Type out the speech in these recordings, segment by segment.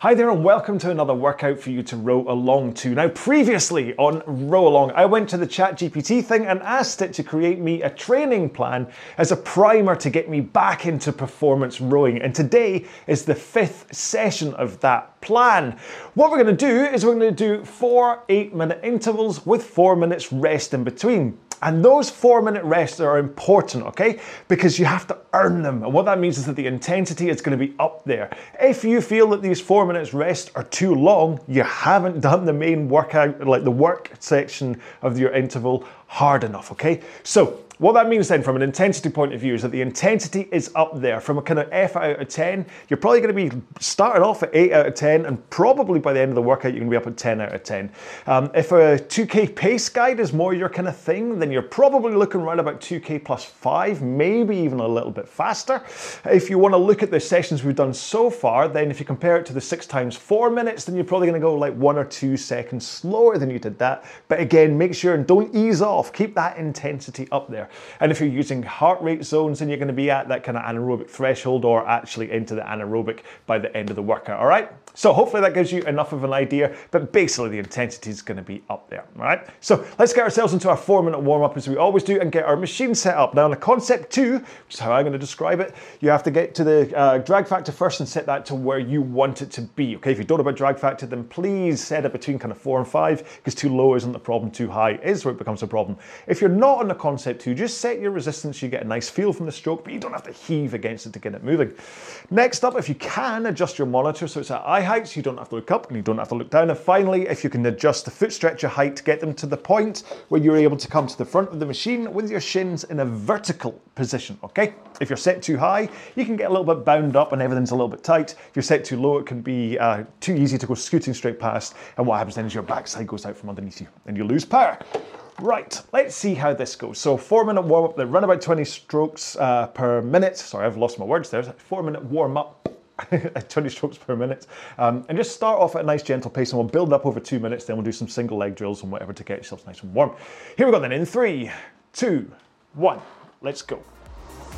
Hi there and welcome to another workout for you to row along to. Now previously on Row Along, I went to the ChatGPT thing and asked it to create me a training plan as a primer to get me back into performance rowing. And today is the fifth session of that plan. What we're gonna do is we're gonna do four eight minute intervals with four minutes rest in between. And those four minute rests are important, okay? Because you have to earn them. And what that means is that the intensity is going to be up there. If you feel that these four minutes rest are too long, you haven't done the main workout, like the work section of your interval hard enough, okay? So what that means then, from an intensity point of view, is that the intensity is up there. From a kind of F out of 10, you're probably going to be starting off at 8 out of 10, and probably by the end of the workout, you're going to be up at 10 out of 10. Um, if a 2K pace guide is more your kind of thing, then you're probably looking around about 2K plus 5, maybe even a little bit faster. If you want to look at the sessions we've done so far, then if you compare it to the 6 times 4 minutes, then you're probably going to go like 1 or 2 seconds slower than you did that. But again, make sure and don't ease off, keep that intensity up there. And if you're using heart rate zones, then you're going to be at that kind of anaerobic threshold or actually into the anaerobic by the end of the workout. All right. So hopefully that gives you enough of an idea, but basically the intensity is going to be up there, all right? So let's get ourselves into our four minute warm up as we always do and get our machine set up. Now on the Concept2, which is how I'm going to describe it, you have to get to the uh, drag factor first and set that to where you want it to be, okay? If you don't know about drag factor, then please set it between kind of four and five because too low isn't the problem, too high is where it becomes a problem. If you're not on the Concept2, just set your resistance, you get a nice feel from the stroke, but you don't have to heave against it to get it moving. Next up, if you can, adjust your monitor so it's at eye height, so you don't have to look up and you don't have to look down. And finally, if you can adjust the foot stretcher height, get them to the point where you're able to come to the front of the machine with your shins in a vertical position, okay? If you're set too high, you can get a little bit bound up and everything's a little bit tight. If you're set too low, it can be uh, too easy to go scooting straight past. And what happens then is your backside goes out from underneath you and you lose power. Right, let's see how this goes. So four minute warm up, they run about 20 strokes uh, per minute. Sorry, I've lost my words there. Four minute warm up 20 strokes per minute. Um, and just start off at a nice gentle pace and we'll build up over two minutes, then we'll do some single leg drills and whatever to get yourself nice and warm. Here we go then in three, two, one, let's go.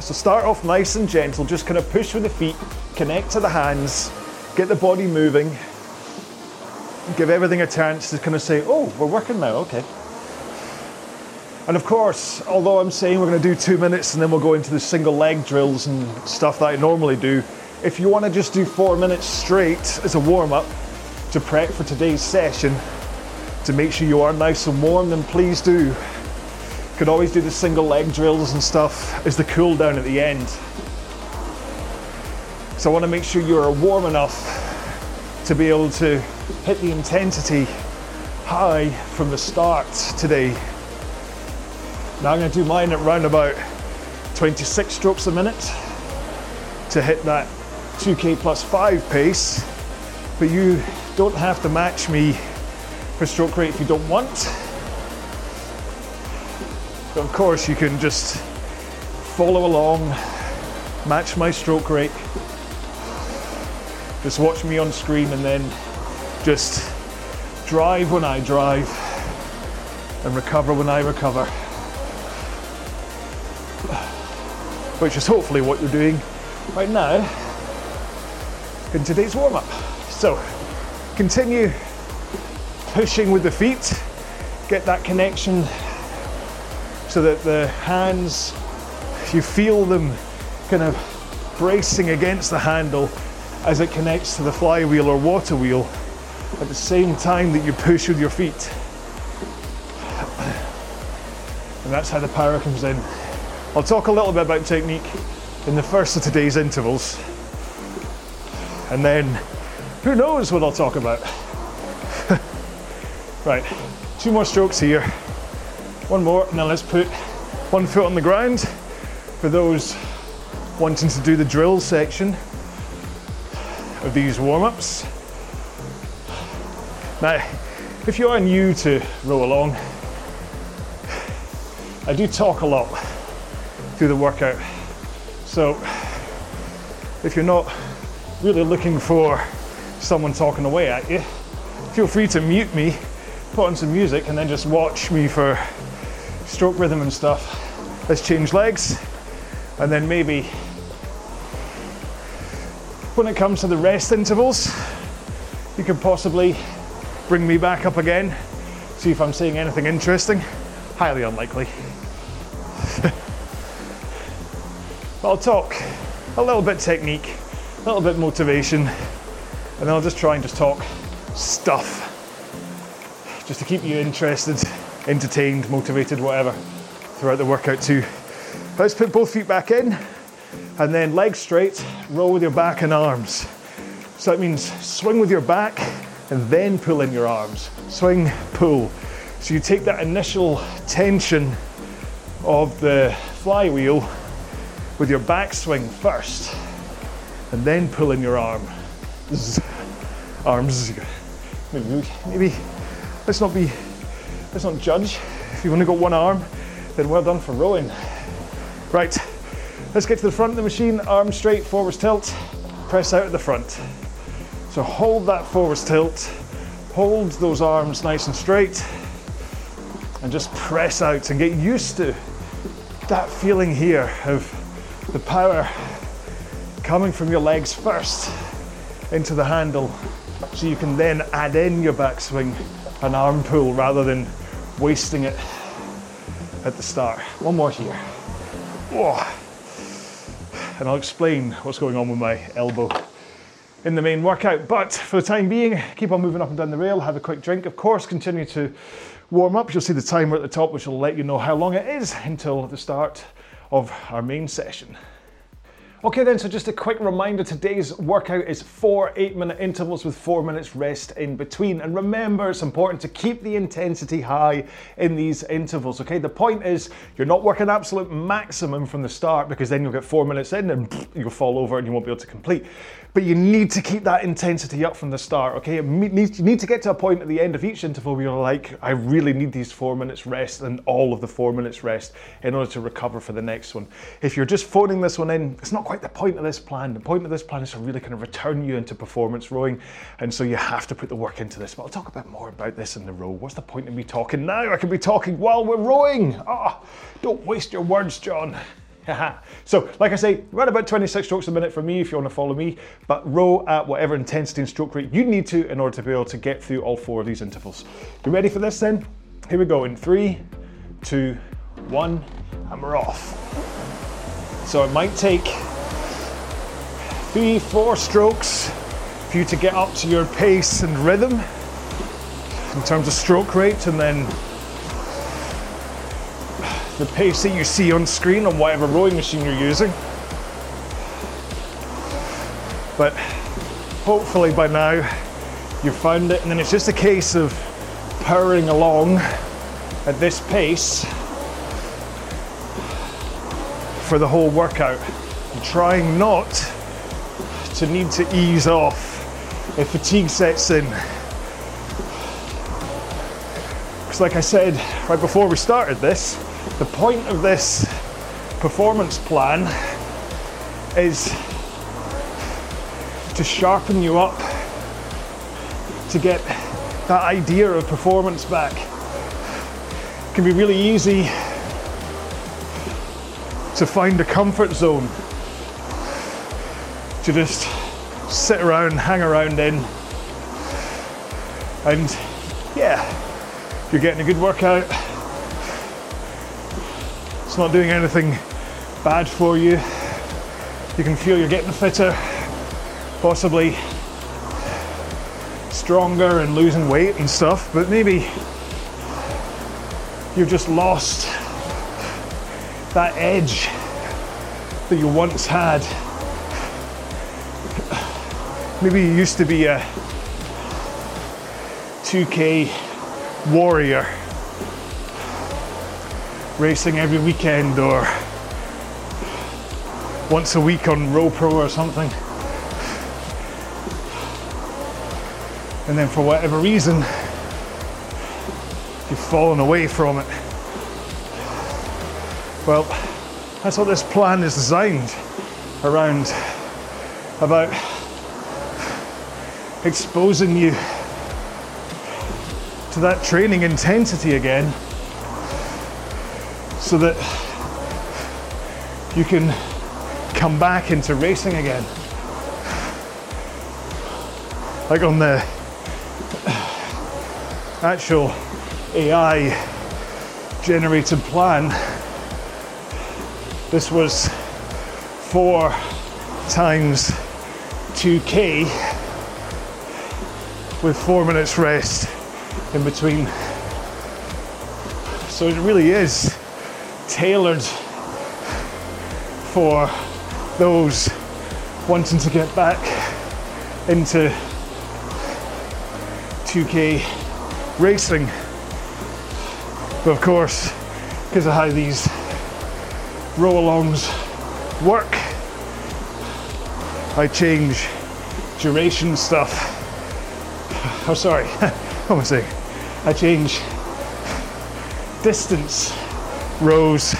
So start off nice and gentle, just kind of push with the feet, connect to the hands, get the body moving, give everything a chance to kind of say, oh, we're working now, okay. And of course, although I'm saying we're going to do two minutes and then we'll go into the single leg drills and stuff that I normally do, if you want to just do four minutes straight as a warm up to prep for today's session, to make sure you are nice and warm, then please do. Could always do the single leg drills and stuff as the cool down at the end. So I want to make sure you're warm enough to be able to hit the intensity high from the start today. Now I'm going to do mine at round about 26 strokes a minute to hit that 2k plus 5 pace, but you don't have to match me for stroke rate if you don't want. But of course, you can just follow along, match my stroke rate. Just watch me on screen and then just drive when I drive and recover when I recover. Which is hopefully what you're doing right now in today's warm up. So continue pushing with the feet, get that connection so that the hands, you feel them kind of bracing against the handle as it connects to the flywheel or water wheel at the same time that you push with your feet. And that's how the power comes in. I'll talk a little bit about technique in the first of today's intervals. And then who knows what I'll talk about. right, two more strokes here. One more, now let's put one foot on the ground for those wanting to do the drill section of these warm-ups. Now, if you are new to row along, I do talk a lot through the workout. So if you're not really looking for someone talking away at you, feel free to mute me, put on some music, and then just watch me for stroke rhythm and stuff. Let's change legs, and then maybe when it comes to the rest intervals, You could possibly bring me back up again, see if I'm saying anything interesting. Highly unlikely. I'll talk a little bit technique, a little bit motivation, and then I'll just try and just talk stuff. Just to keep you interested, entertained, motivated, whatever, throughout the workout too. Let's put both feet back in, and then legs straight, roll with your back and arms. So that means swing with your back and then pull in your arms. Swing, pull. So you take that initial tension of the flywheel with your backswing first, and then pull in your arm. Arms. Maybe, maybe let's not be, let's not judge. If you've only got one arm, then well done for rowing. Right, let's get to the front of the machine. Arms straight, forwards tilt, press out at the front. So hold that forwards tilt, hold those arms nice and straight, and just press out and get used to that feeling here of the power coming from your legs first into the handle so you can then add in your backswing and arm pull rather than wasting it at the start. One more here. Oh. And I'll explain what's going on with my elbow in the main workout. But for the time being, keep on moving up and down the rail, have a quick drink. Of course, continue to warm up. You'll see the timer at the top, which will let you know how long it is until the start of our main session. Okay then, so just a quick reminder, today's workout is four eight minute intervals with four minutes rest in between. And remember, it's important to keep the intensity high in these intervals, okay? The point is, you're not working absolute maximum from the start because then you'll get four minutes in and you'll fall over and you won't be able to complete but you need to keep that intensity up from the start, okay? You need to get to a point at the end of each interval where you're like, I really need these four minutes rest and all of the four minutes rest in order to recover for the next one. If you're just phoning this one in, it's not quite the point of this plan. The point of this plan is to really kind of return you into performance rowing, and so you have to put the work into this. But I'll talk a bit more about this in the row. What's the point of me talking now? I can be talking while we're rowing. Ah, oh, don't waste your words, John. so, like I say, around about 26 strokes a minute for me if you want to follow me, but row at whatever intensity and stroke rate you need to in order to be able to get through all four of these intervals. You ready for this then? Here we go in three, two, one, and we're off. So it might take three, four strokes for you to get up to your pace and rhythm in terms of stroke rate, and then the pace that you see on screen on whatever rowing machine you're using. But hopefully by now you've found it, and then it's just a case of powering along at this pace for the whole workout and trying not to need to ease off if fatigue sets in. Because, like I said right before we started this, the point of this performance plan is to sharpen you up, to get that idea of performance back. It can be really easy to find a comfort zone, to just sit around, hang around in, and yeah, you're getting a good workout not doing anything bad for you. You can feel you're getting fitter, possibly stronger and losing weight and stuff, but maybe you've just lost that edge that you once had. Maybe you used to be a 2K warrior racing every weekend or once a week on RowPro or something. And then for whatever reason, you've fallen away from it. Well, that's what this plan is designed around about exposing you to that training intensity again so that you can come back into racing again. Like on the actual AI generated plan, this was four times 2k with four minutes rest in between. So it really is tailored for those wanting to get back into 2k racing. But of course, because of how these row alongs work, I change duration stuff. Oh, sorry, what am I saying? I change distance rows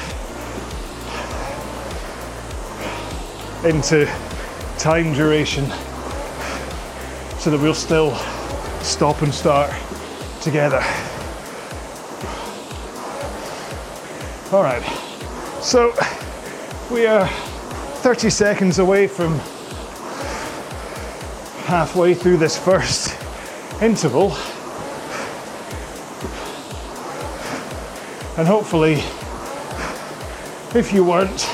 into time duration so that we'll still stop and start together. All right, so we are 30 seconds away from halfway through this first interval. And hopefully, if you weren't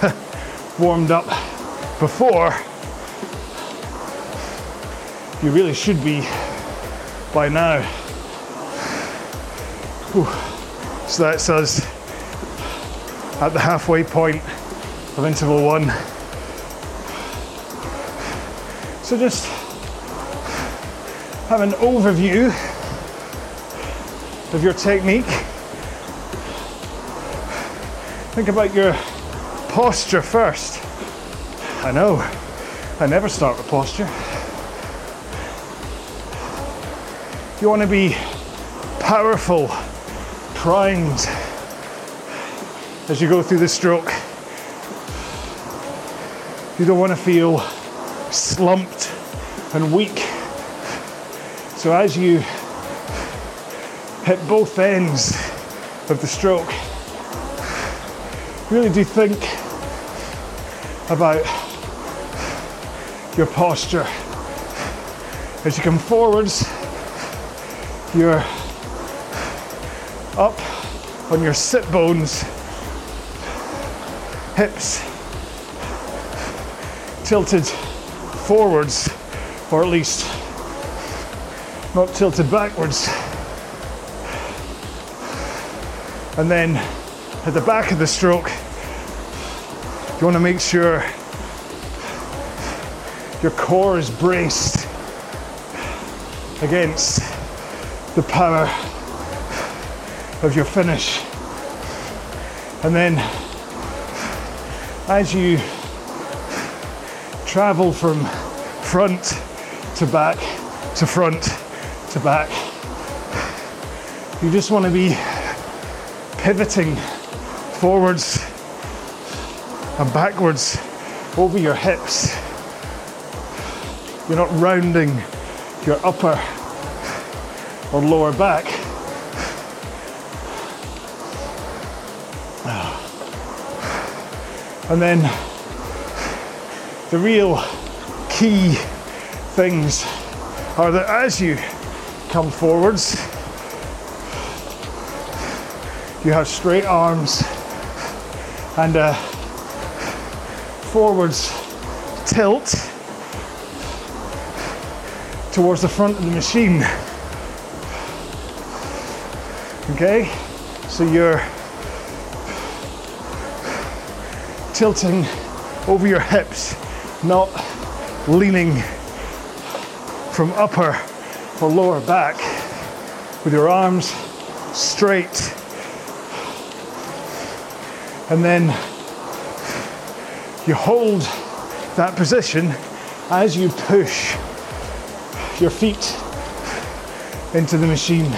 warmed up before, you really should be by now. Whew. So that's us at the halfway point of interval one. So just have an overview of your technique. Think about your posture first. I know, I never start with posture. You want to be powerful, primed as you go through the stroke. You don't want to feel slumped and weak. So as you hit both ends of the stroke, really do think about your posture. As you come forwards, you're up on your sit bones, hips tilted forwards, or at least not tilted backwards. And then at the back of the stroke, you want to make sure your core is braced against the power of your finish. And then as you travel from front to back to front to back, you just want to be pivoting forwards and backwards over your hips. You're not rounding your upper or lower back. And then the real key things are that as you come forwards, you have straight arms and a forwards tilt towards the front of the machine. Okay, so you're tilting over your hips, not leaning from upper or lower back with your arms straight and then you hold that position as you push your feet into the machine.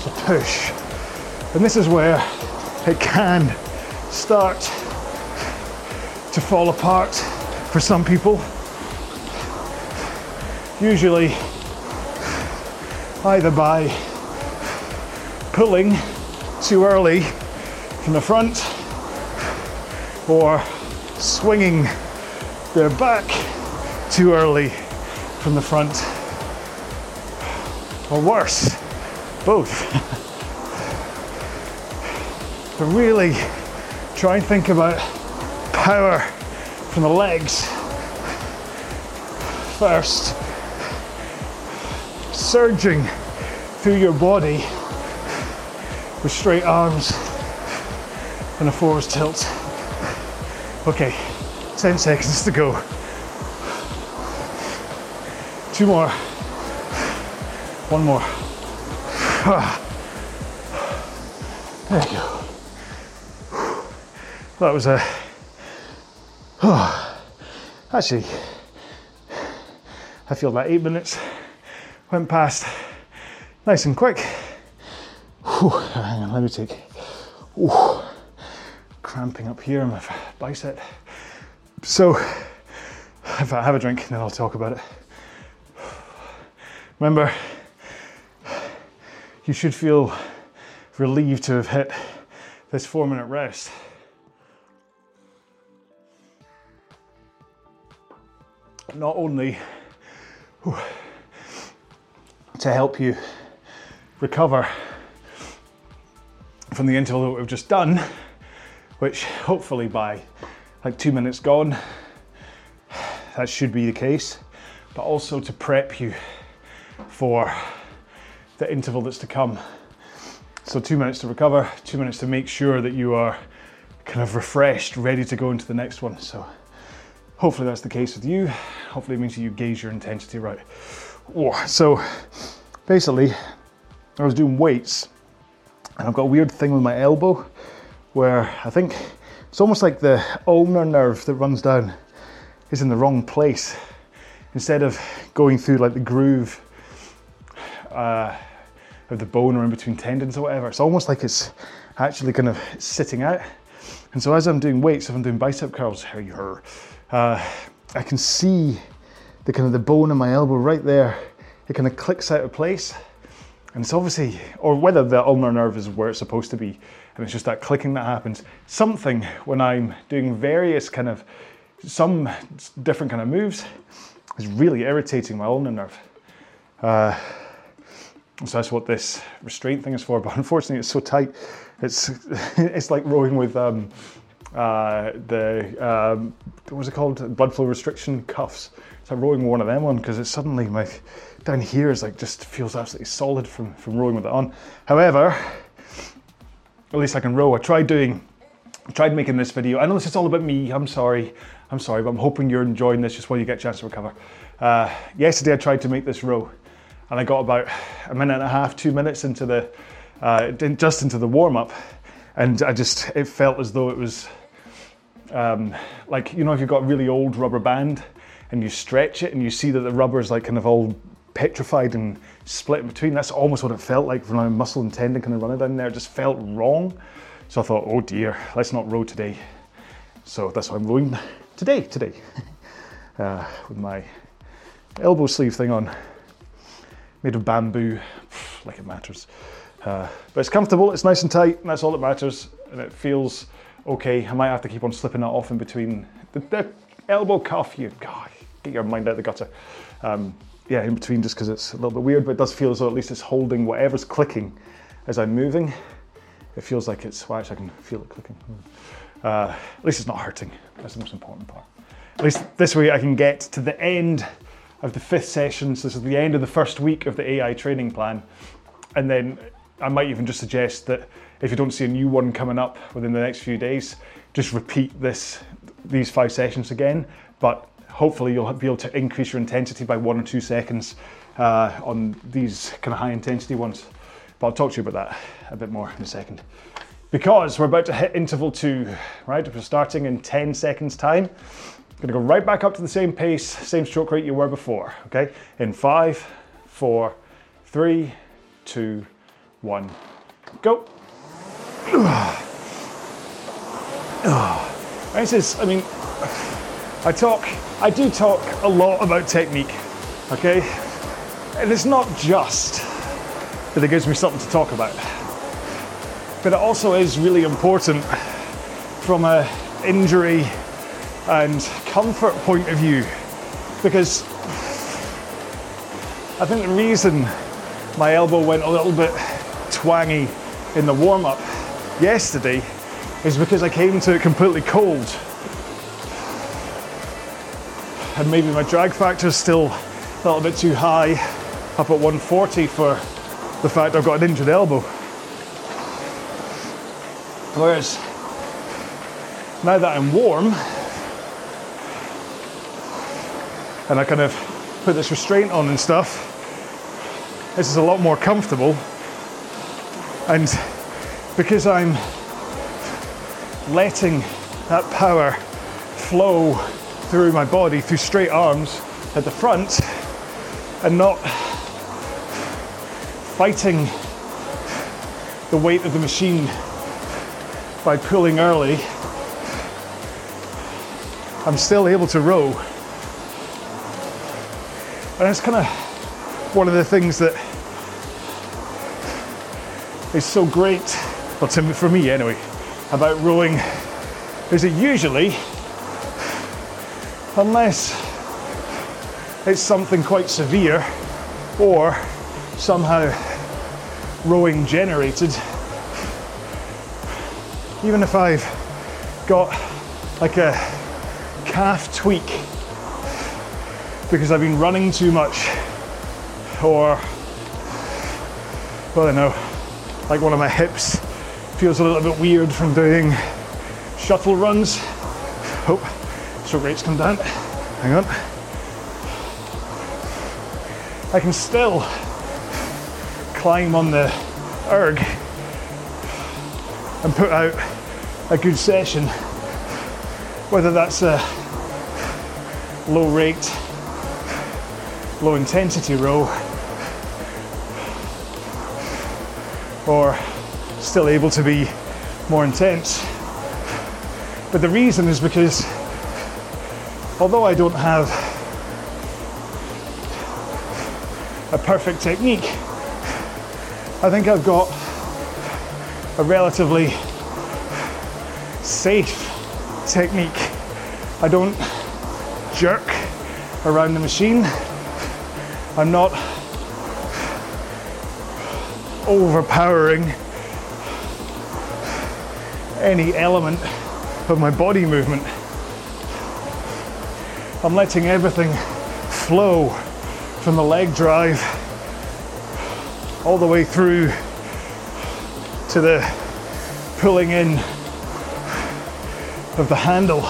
So push. And this is where it can start to fall apart for some people. Usually, either by pulling too early from the front or swinging their back too early from the front. Or worse, both. but really try and think about power from the legs first, surging through your body with straight arms and a forward tilt. Okay, 10 seconds to go. Two more. One more. Ah. There you go. That was a. Ah. Actually, I feel that eight minutes went past nice and quick. Whew, hang on, let me take. Ooh, cramping up here in my bicep. So, if I have a drink, then I'll talk about it. Remember, you should feel relieved to have hit this four minute rest. Not only to help you recover from the interval that we've just done, which hopefully by like two minutes gone, that should be the case, but also to prep you for the interval that's to come. So, two minutes to recover, two minutes to make sure that you are kind of refreshed, ready to go into the next one. So, hopefully, that's the case with you. Hopefully, it means you gauge your intensity right. So, basically, I was doing weights and I've got a weird thing with my elbow where I think it's almost like the ulnar nerve that runs down is in the wrong place. Instead of going through like the groove uh, of the bone or in between tendons or whatever, it's almost like it's actually kind of sitting out. And so as I'm doing weights, if I'm doing bicep curls, uh, I can see the kind of the bone in my elbow right there. It kind of clicks out of place. And it's obviously, or whether the ulnar nerve is where it's supposed to be, and it's just that clicking that happens. Something when I'm doing various kind of, some different kind of moves is really irritating my ulnar nerve. Uh, so that's what this restraint thing is for. But unfortunately, it's so tight. It's it's like rowing with um, uh, the um, what was it called? Blood flow restriction cuffs. It's like rowing one of them on because it's suddenly my down here is like just feels absolutely solid from, from rowing with it on. However, at least I can row. I tried doing, I tried making this video. I know this is all about me. I'm sorry. I'm sorry, but I'm hoping you're enjoying this just while you get a chance to recover. Uh, yesterday I tried to make this row and I got about a minute and a half, two minutes into the, uh, just into the warm up. And I just, it felt as though it was um, like, you know, if you've got a really old rubber band and you stretch it and you see that the rubber is like kind of all petrified and split in between. That's almost what it felt like when I muscle and tendon kind of running down there. It just felt wrong. So I thought, oh dear, let's not row today. So that's why I'm rowing today, today, uh, with my elbow sleeve thing on, made of bamboo, like it matters. Uh, but it's comfortable, it's nice and tight, and that's all that matters. And it feels okay. I might have to keep on slipping that off in between the, the elbow cuff. You, God, get your mind out of the gutter. Um, yeah, in between just because it's a little bit weird, but it does feel as though at least it's holding whatever's clicking as I'm moving. It feels like it's, well, actually I can feel it clicking. Uh, at least it's not hurting. That's the most important part. At least this way I can get to the end of the fifth session. So this is the end of the first week of the AI training plan. And then I might even just suggest that if you don't see a new one coming up within the next few days, just repeat this, these five sessions again, but hopefully you'll be able to increase your intensity by one or two seconds uh, on these kind of high intensity ones. But I'll talk to you about that a bit more in a second. Because we're about to hit interval two, right? We're starting in 10 seconds time. I'm Gonna go right back up to the same pace, same stroke rate you were before, okay? In five, four, three, two, one, go. This is, I mean, I talk, I do talk a lot about technique, okay? And it's not just that it gives me something to talk about, but it also is really important from a injury and comfort point of view because I think the reason my elbow went a little bit twangy in the warm up yesterday is because I came to it completely cold. And maybe my drag factor is still a little bit too high, up at 140 for the fact I've got an injured elbow. Whereas now that I'm warm and I kind of put this restraint on and stuff, this is a lot more comfortable. And because I'm letting that power flow through my body, through straight arms at the front, and not fighting the weight of the machine by pulling early, I'm still able to row. And it's kind of one of the things that is so great, well, to, for me anyway, about rowing is that usually, unless it's something quite severe or somehow rowing generated, even if I've got like a calf tweak because I've been running too much or well I know like one of my hips feels a little bit weird from doing shuttle runs. Hope stroke rates come down hang on. I can still climb on the erg and put out a good session. Whether that's a low rate low intensity row or still able to be more intense. But the reason is because although I don't have a perfect technique, I think I've got a relatively safe technique. I don't jerk around the machine. I'm not overpowering any element of my body movement. I'm letting everything flow from the leg drive all the way through to the pulling in of the handle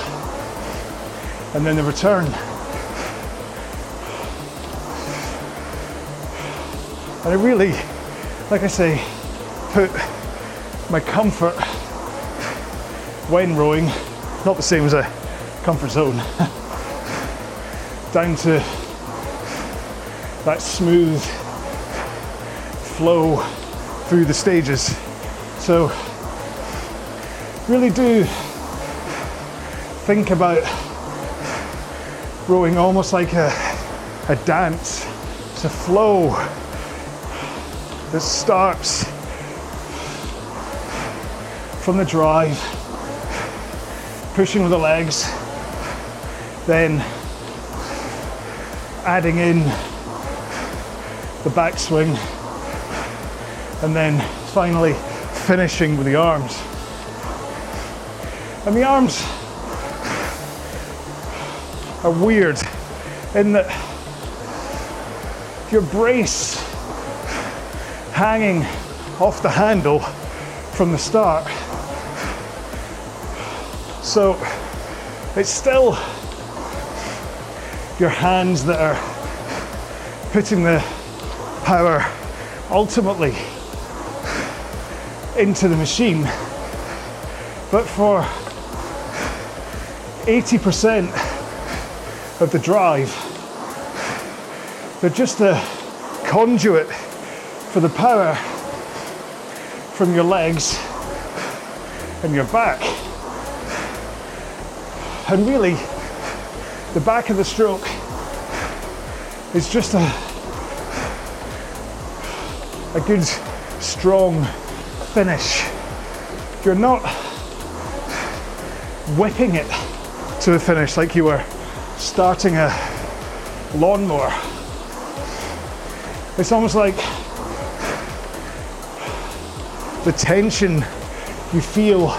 and then the return. And I really like I say, put my comfort when rowing, not the same as a comfort zone, down to that smooth flow through the stages. So, really do think about rowing almost like a, a dance. a flow that starts from the drive, pushing with the legs, then adding in the backswing, and then finally finishing with the arms. And the arms are weird in that your brace hanging off the handle from the start. So it's still your hands that are putting the power ultimately into the machine. But for 80% of the drive, they're just a conduit for the power from your legs and your back. And really, the back of the stroke is just a, a good, strong finish. You're not whipping it to a finish like you were starting a lawnmower. It's almost like the tension you feel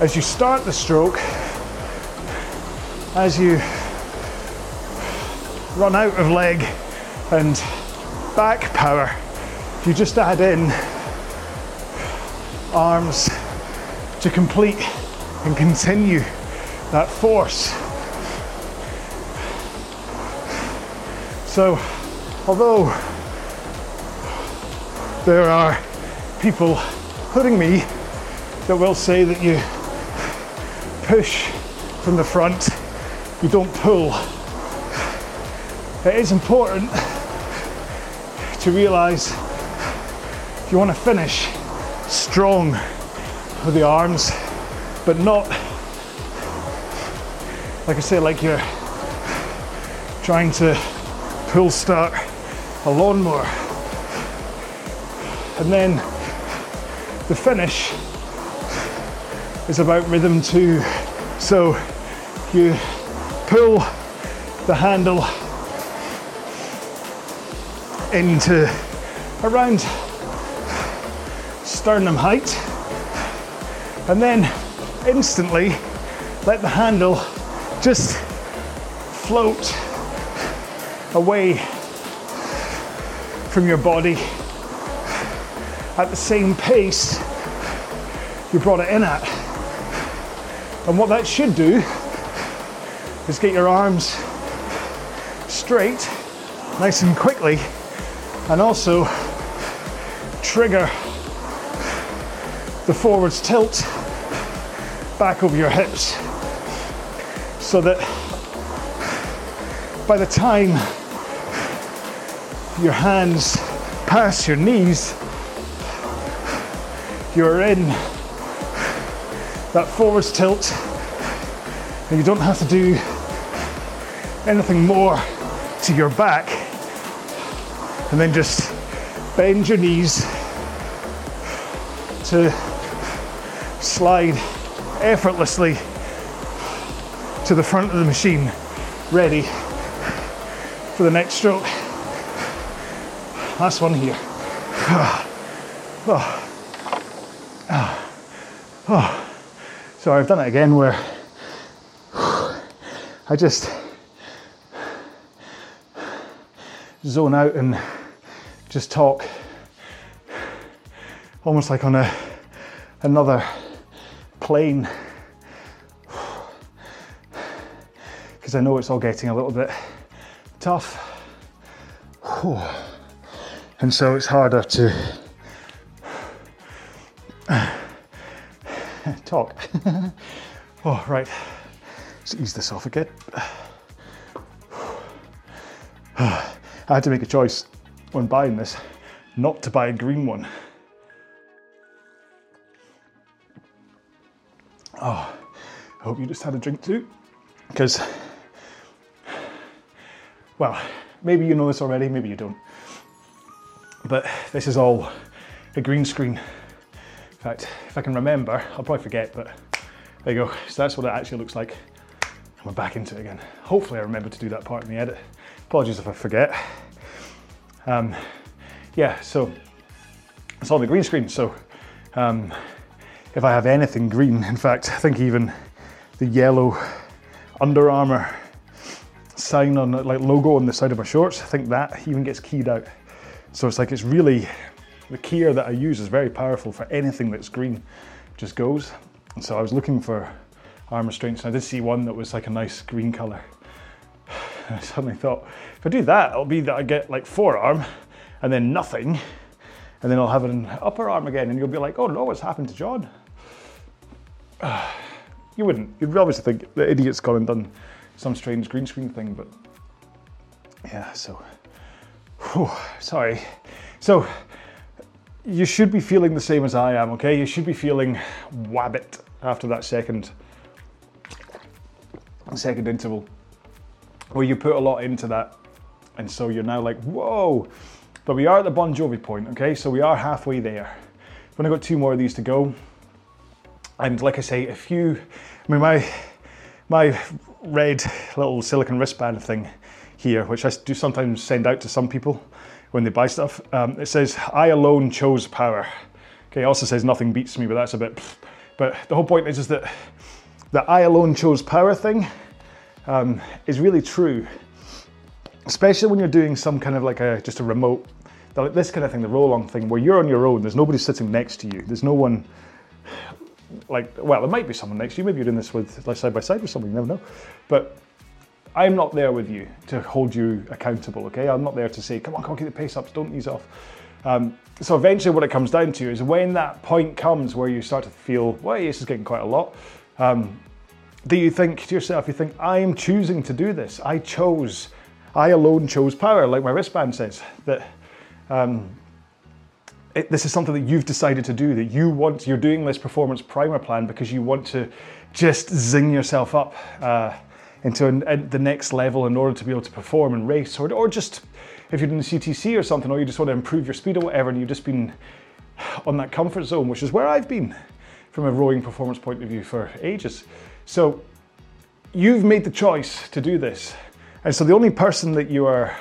as you start the stroke, as you run out of leg and back power, you just add in arms to complete and continue that force. So, although there are people, including me, that will say that you push from the front, you don't pull. It is important to realize if you want to finish strong with the arms, but not like I say, like you're trying to pull start a lawnmower. And then the finish is about rhythm too. So you pull the handle into around sternum height and then instantly let the handle just float away from your body at the same pace you brought it in at. And what that should do is get your arms straight nice and quickly and also trigger the forwards tilt back over your hips so that by the time your hands pass your knees, you're in that forwards tilt and you don't have to do anything more to your back and then just bend your knees to slide effortlessly to the front of the machine, ready for the next stroke. Last one here. Oh. Oh. Oh. Sorry, I've done it again where I just zone out and just talk almost like on a another plane. Because I know it's all getting a little bit tough. And so it's harder to talk. Oh right. Let's ease this off again I had to make a choice when buying this not to buy a green one Oh, I hope you just had a drink too. Because, well, maybe you know this already, maybe you don't. But this is all a green screen. In fact, if I can remember, I'll probably forget, but there you go. So that's what it actually looks like. And we're back into it again. Hopefully I remember to do that part in the edit. Apologies if I forget. Um, yeah, so it's on the green screen. So um, if I have anything green. In fact, I think even the yellow Under Armour sign on like logo on the side of my shorts, I think that even gets keyed out. So it's like it's really the keyer that I use is very powerful for anything that's green, just goes. And so I was looking for arm restraints and I did see one that was like a nice green colour. I suddenly thought, if I do that, it'll be that I get like forearm and then nothing, and then I'll have an upper arm again, and you'll be like, oh no, what's happened to John? you wouldn't. You'd obviously think the idiot's gone and done some strange green screen thing, but yeah, so, whew, sorry. So, you should be feeling the same as I am, okay? You should be feeling wabbit after that second, second interval, where you put a lot into that, and so you're now like, whoa. But we are at the Bon Jovi point, okay? So we are halfway there. We've only got two more of these to go. And like I say, if you, I mean, my my red little silicon wristband thing here, which I do sometimes send out to some people when they buy stuff. Um, it says, I alone chose power. Okay, it also says nothing beats me, but that's a bit. But the whole point is, is that the I alone chose power thing um, is really true, especially when you're doing some kind of like a just a remote, like this kind of thing, the RowAlong thing, where you're on your own. There's nobody sitting next to you. There's no one like well, there might be someone next to you. Maybe you're doing this with like side by side with someone. You never know, but. I'm not there with you to hold you accountable, okay? I'm not there to say, come on, come on, keep the pace ups, don't ease off. Um, so eventually, what it comes down to is when that point comes where you start to feel, well, this is getting quite a lot. Um, do you think to yourself, you think, I am choosing to do this. I chose, I alone chose power, like my wristband says, that um, it, this is something that you've decided to do, that you want, you're doing this performance primer plan because you want to just zing yourself up uh, into an, a, the next level in order to be able to perform and race, or, or just if you're doing CTC or something, or you just want to improve your speed or whatever, and you've just been on that comfort zone, which is where I've been from a rowing performance point of view for ages. So you've made the choice to do this. And so the only person that you are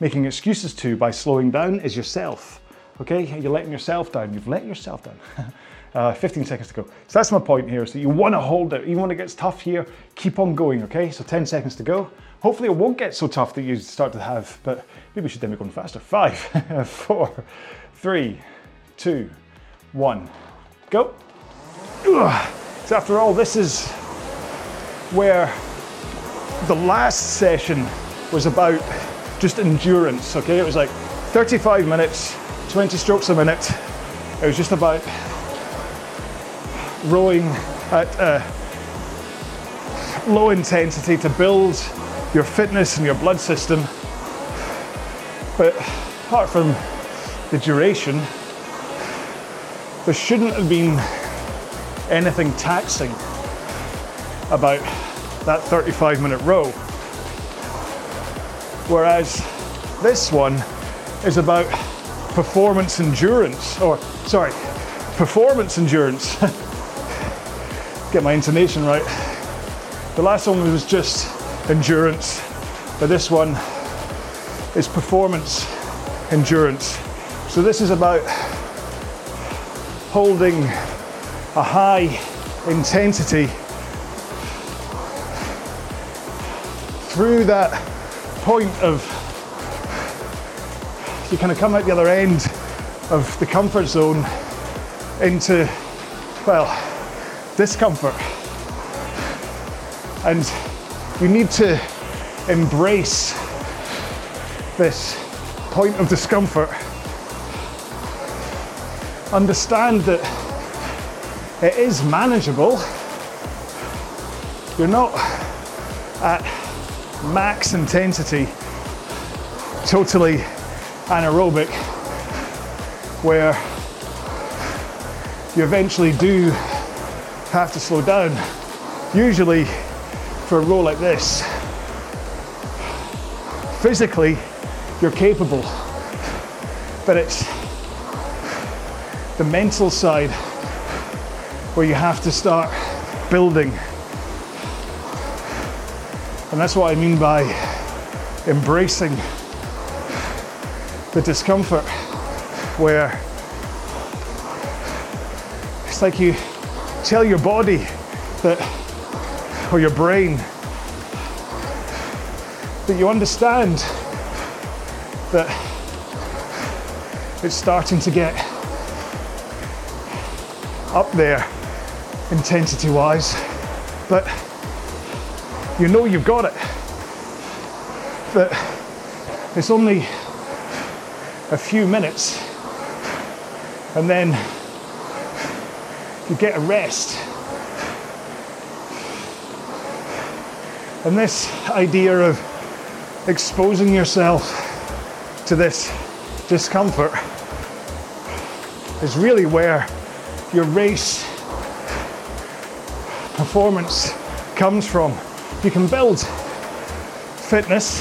making excuses to by slowing down is yourself. Okay, you're letting yourself down. You've let yourself down. uh, 15 seconds to go. So that's my point here. So you want to hold it, even when it gets tough here. Keep on going. Okay, so 10 seconds to go. Hopefully it won't get so tough that you start to have, but maybe we should then be going faster. Five, four, three, two, one, go. So after all, this is where the last session was about just endurance, okay? It was like 35 minutes, 20 strokes a minute. It was just about rowing at low intensity to build your fitness and your blood system. But apart from the duration, there shouldn't have been anything taxing about that 35 minute row. Whereas this one is about performance endurance, or sorry, performance endurance. Get my intonation right. The last one was just endurance, but this one is performance endurance. So this is about holding a high intensity through that point of you kind of come out the other end of the comfort zone into well discomfort and you need to embrace this point of discomfort. Understand that it is manageable. You're not at max intensity, totally anaerobic, where you eventually do have to slow down. Usually, for a row like this, physically you're capable, but it's the mental side where you have to start building. And that's what I mean by embracing the discomfort, where it's like you tell your body that or your brain that you understand that it's starting to get up there intensity wise, but you know you've got it. But it's only a few minutes and then you get a rest And this idea of exposing yourself to this discomfort is really where your race performance comes from. You can build fitness,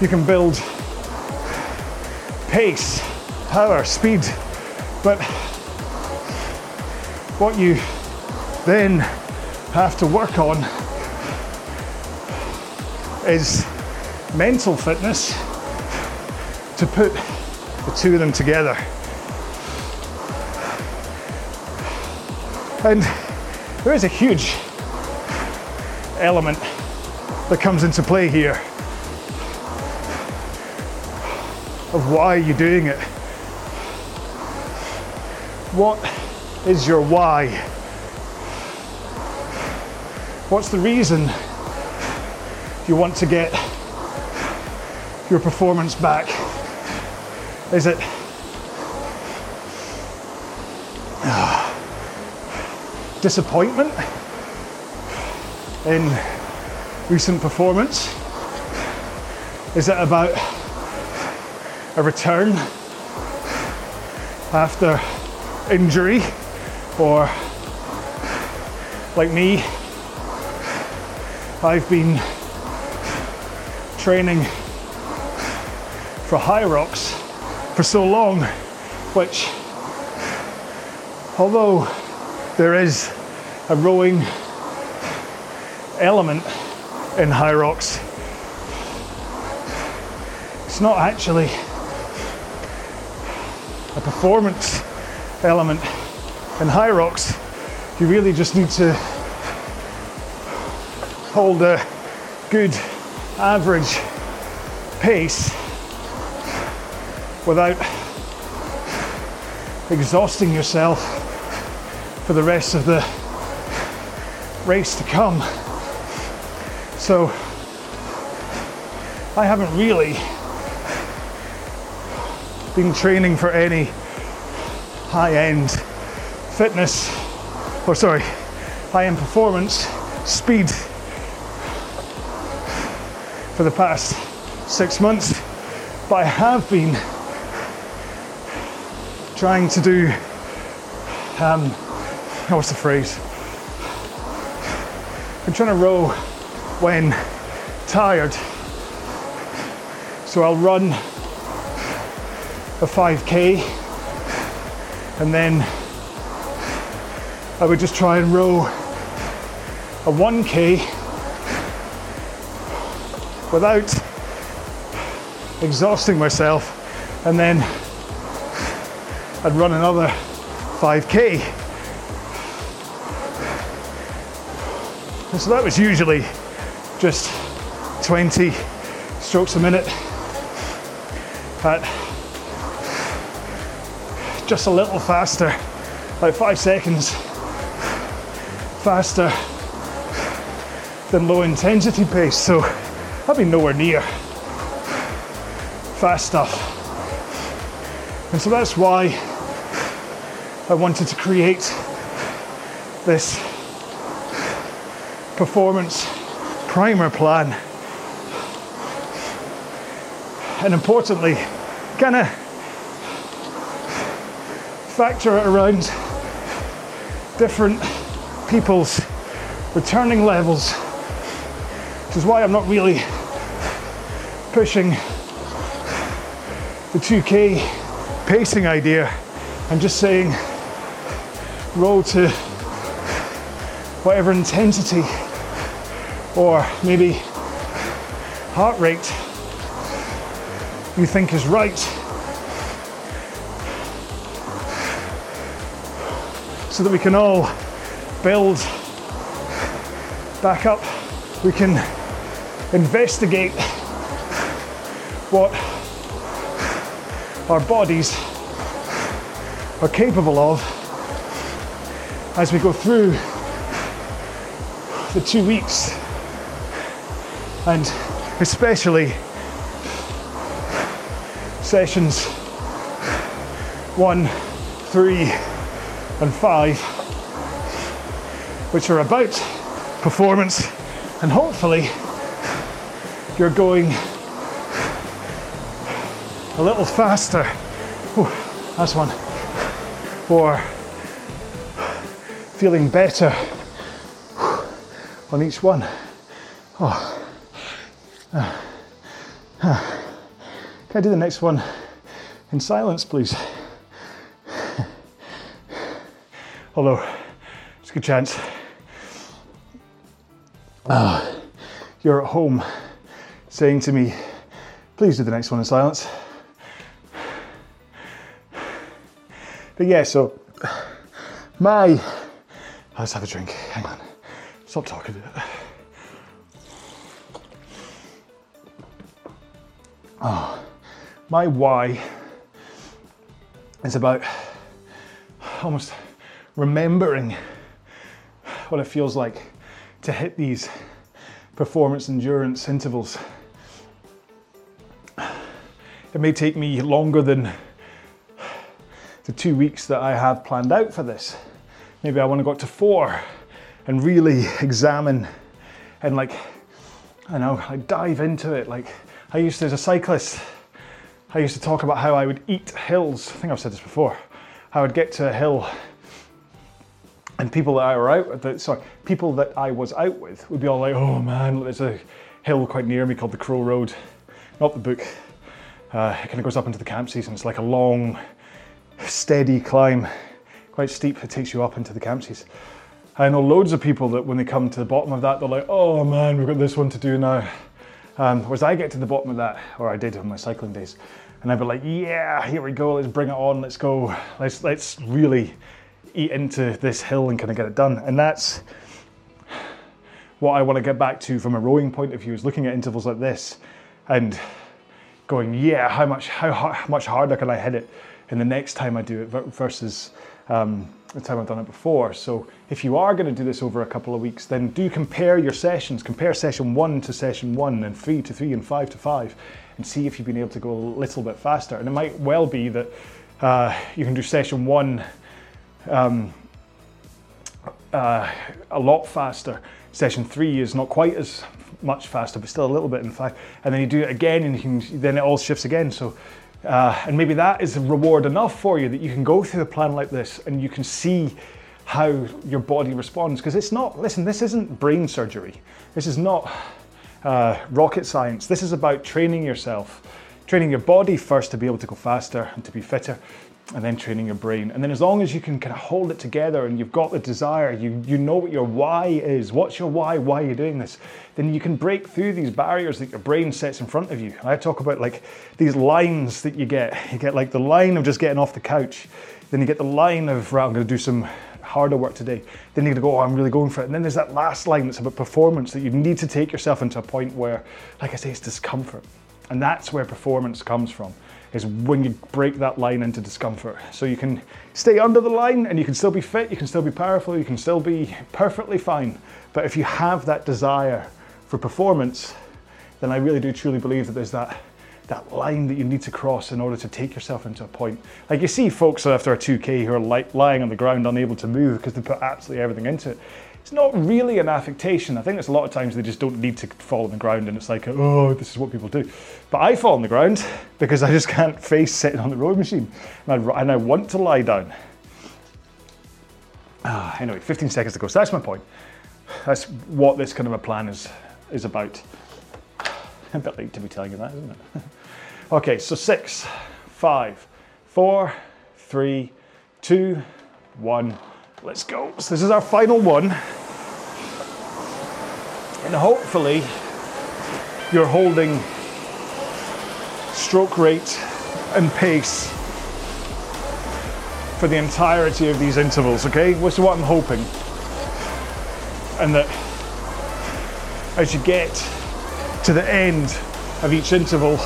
you can build pace, power, speed, but what you then have to work on is mental fitness to put the two of them together. And there is a huge element that comes into play here of why you're doing it. What is your why? What's the reason you want to get your performance back? Is it ah, disappointment in recent performance? Is it about a return after injury or like me I've been training for Hyrox for so long which although there is a rowing element in Hyrox. it's not actually a performance element in Hyrox. you really just need to hold a good average pace without exhausting yourself for the rest of the race to come. So I haven't really been training for any high-end fitness or sorry high-end performance speed for the past six months, but I have been trying to do, um, what's the phrase? I'm trying to row when tired. So I'll run a 5k and then I would just try and row a 1k without exhausting myself, and then I'd run another 5k. And so that was usually just 20 strokes a minute at just a little faster, like five seconds faster than low intensity pace. So I've been nowhere near fast stuff. And so that's why I wanted to create this performance primer plan. And importantly, kind of factor it around different people's returning levels, which is why I'm not really pushing the 2K pacing idea. I'm just saying roll to whatever intensity or maybe heart rate you think is right. So that we can all build back up. We can investigate what our bodies are capable of as we go through the two weeks and especially sessions one, three, and five, which are about performance, and hopefully you're going a little faster. Ooh, that's one. Or feeling better on each one. Oh. Can I do the next one in silence, please? Although, it's a good chance. Uh, you're at home saying to me, please do the next one in silence. But yeah, so my. Let's have a drink. Hang on. Stop talking. Oh, my why is about almost remembering what it feels like to hit these performance endurance intervals. It may take me longer than the two weeks that I have planned out for this. Maybe I want to go up to four and really examine and like, I know, like dive into it. Like I used to, as a cyclist, I used to talk about how I would eat hills. I think I've said this before. I would get to a hill and people that I were out with, sorry, people that I was out with would be all like, oh man, there's a hill quite near me called the Crow Road. Not the book. Uh, it kind of goes up into the Campsies and it's like a long, steady climb, quite steep. It takes you up into the Campsies. I know loads of people that when they come to the bottom of that, they're like, oh man, we've got this one to do now. Um, whereas I get to the bottom of that, or I did on my cycling days, and I'd be like, yeah, here we go, let's bring it on, let's go, let's let's really eat into this hill and kind of get it done. And that's what I want to get back to from a rowing point of view is looking at intervals like this and going, yeah, how much how, how much harder can I hit it in the next time I do it versus um, the time I've done it before. So if you are going to do this over a couple of weeks, then do compare your sessions. Compare session one to session one, and three to three, and five to five, and see if you've been able to go a little bit faster. And it might well be that uh, you can do session one um, uh, a lot faster. Session three is not quite as much faster, but still a little bit in five. And then you do it again, and can, then it all shifts again. So, uh, and maybe that is a reward enough for you that you can go through a plan like this, and you can see how your body responds. Because it's not. Listen, this isn't brain surgery. This is not uh, rocket science. This is about training yourself, training your body first to be able to go faster and to be fitter, and then training your brain. And then as long as you can kind of hold it together and you've got the desire, you, you know what your why is, what's your why, why are you doing this, then you can break through these barriers that your brain sets in front of you. I talk about like these lines that you get. You get like the line of just getting off the couch, then you get the line of, right, I'm gonna do some harder work today. Then you're gonna go, oh, I'm really going for it. And then there's that last line that's about performance that you need to take yourself into a point where, like I say, it's discomfort. And that's where performance comes from is when you break that line into discomfort. So you can stay under the line and you can still be fit, you can still be powerful, you can still be perfectly fine. But if you have that desire for performance, then I really do truly believe that there's that that line that you need to cross in order to take yourself into a point. Like you see folks after a 2K who are like lying on the ground unable to move because they put absolutely everything into it it's not really an affectation. I think there's a lot of times they just don't need to fall on the ground and it's like, oh, this is what people do. But I fall on the ground because I just can't face sitting on the rowing machine and I, and I want to lie down. Ah, anyway, 15 seconds to go. So that's my point. That's what this kind of a plan is, is about. A bit late to be telling you that, isn't it? okay, so six, five, four, three, two, one. Let's go. So this is our final one. And hopefully you're holding stroke rate and pace for the entirety of these intervals, okay? Which is what I'm hoping. And that as you get to the end of each interval,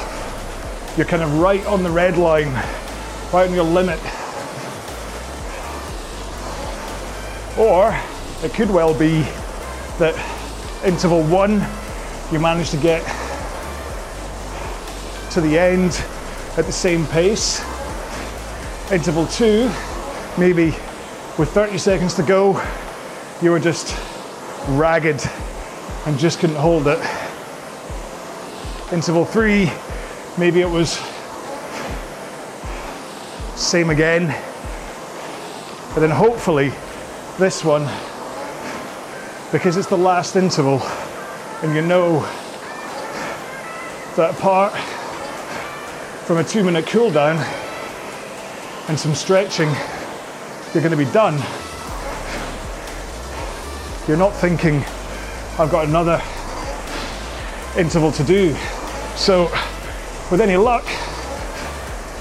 you're kind of right on the red line, right on your limit Or it could well be that interval one, you manage to get to the end at the same pace. Interval two, maybe with 30 seconds to go, you were just ragged and just couldn't hold it. Interval three, maybe it was same again. But then hopefully this one because it's the last interval and you know that apart from a two minute cool down and some stretching, you're going to be done. You're not thinking, I've got another interval to do. So, with any luck,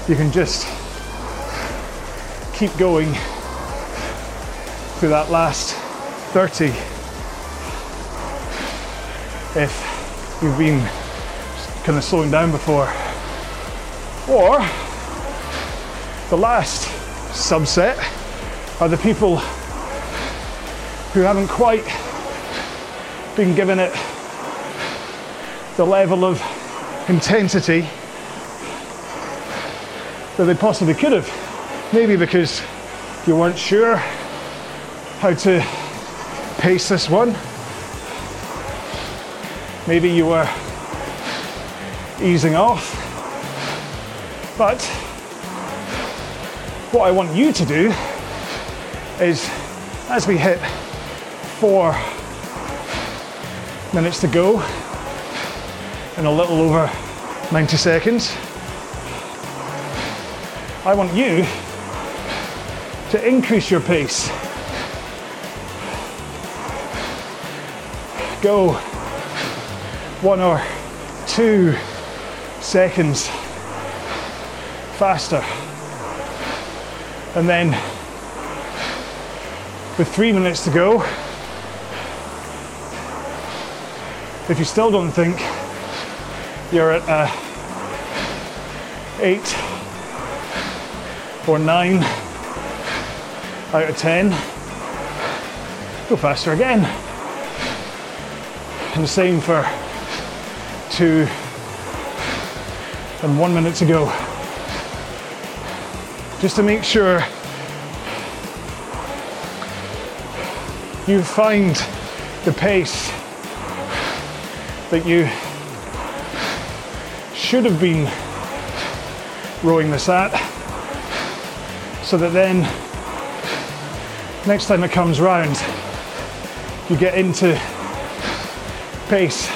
you can just keep going through that last 30 if you've been kind of slowing down before. Or the last subset are the people who haven't quite been given it the level of intensity that they possibly could have. Maybe because you weren't sure how to pace this one. Maybe you were easing off. But what I want you to do is as we hit four minutes to go in a little over 90 seconds, I want you to increase your pace. Go one or two seconds faster. And then with three minutes to go, if you still don't think you're at a eight or nine out of 10, go faster again. The same for two and one minute to go. Just to make sure you find the pace that you should have been rowing this at so that then next time it comes round you get into pace.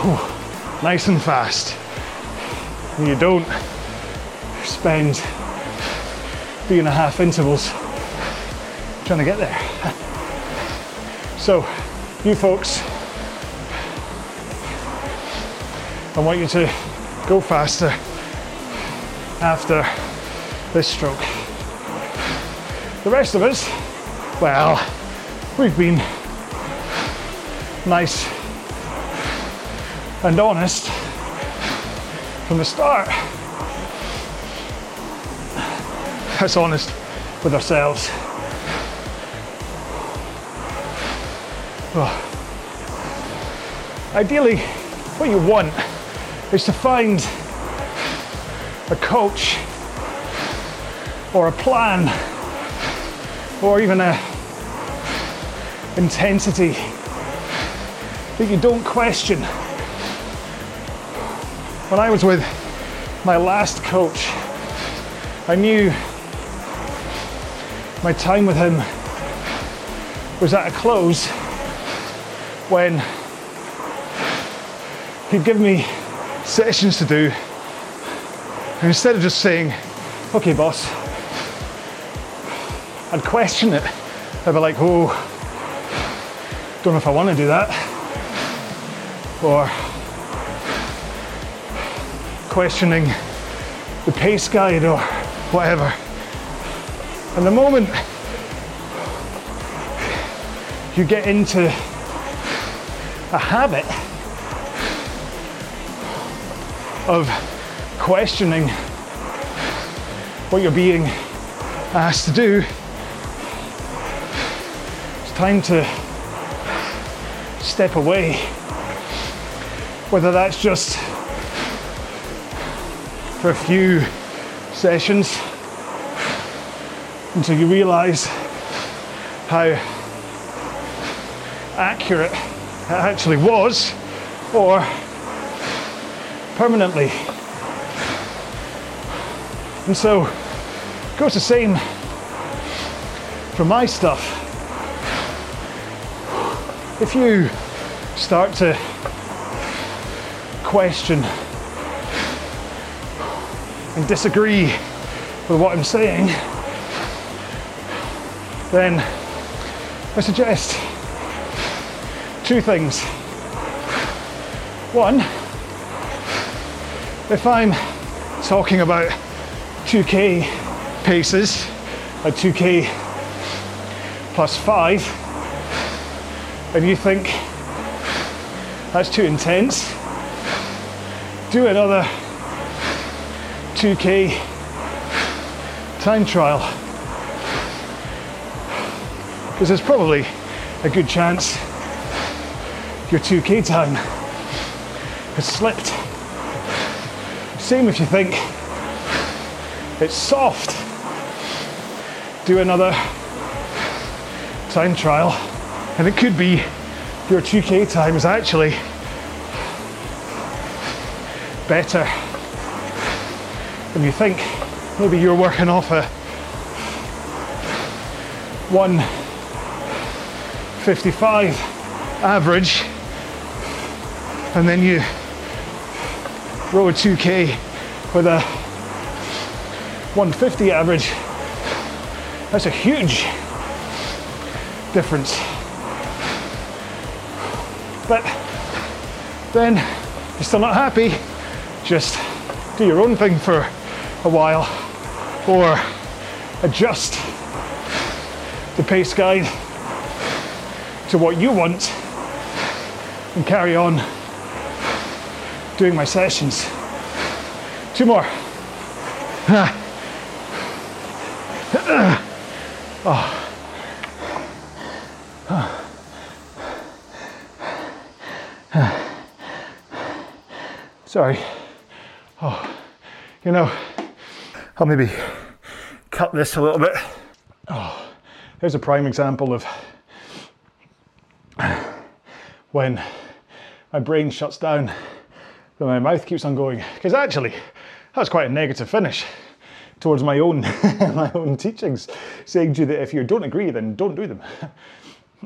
Whew, nice and fast. You don't spend three and a half intervals trying to get there. So you folks I want you to go faster after this stroke. The rest of us, well, we've been nice and honest from the start. That's honest with ourselves. Oh. Ideally, what you want is to find a coach or a plan or even a intensity that you don't question. When I was with my last coach, I knew my time with him was at a close when he'd give me sessions to do. And instead of just saying, okay, boss, I'd question it. I'd be like, oh, don't know if I want to do that. Or questioning the pace guide or whatever. And the moment you get into a habit of questioning what you're being asked to do, it's time to step away. Whether that's just for a few sessions until you realize how accurate it actually was, or permanently. And so it goes the same for my stuff. If you start to question and disagree with what I'm saying, then I suggest two things. One, if I'm talking about 2k paces, a 2k plus five, and you think that's too intense, do another 2k time trial. Because there's probably a good chance your 2k time has slipped. Same if you think it's soft. Do another time trial, and it could be your 2k time is actually better than you think. Maybe you're working off a 155 average, and then you row a 2k with a 150 average. That's a huge difference. But then you're still not happy, just do your own thing for a while or adjust the pace guide to what you want and carry on doing my sessions. Two more. Oh. Sorry. You know, I'll maybe cut this a little bit. Oh, there's a prime example of when my brain shuts down, but my mouth keeps on going. Because actually, that's quite a negative finish towards my own my own teachings, saying to you that if you don't agree, then don't do them.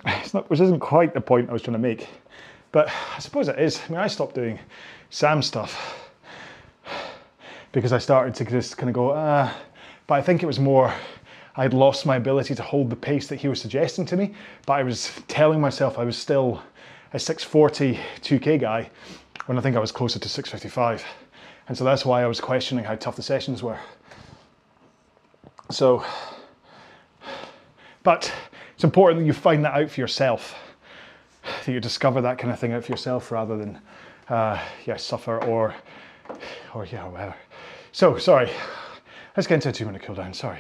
It's not, which isn't quite the point I was trying to make, but I suppose it is. I mean, I stopped doing Sam stuff because I started to just kind of go, ah. But I think it was more I'd lost my ability to hold the pace that he was suggesting to me. But I was telling myself I was still a 640 2K guy when I think I was closer to 655. And so that's why I was questioning how tough the sessions were. So, but it's important that you find that out for yourself, that you discover that kind of thing out for yourself rather than, uh, yeah, suffer or, or yeah, whatever. So, sorry, let's get into a two minute cool down, sorry.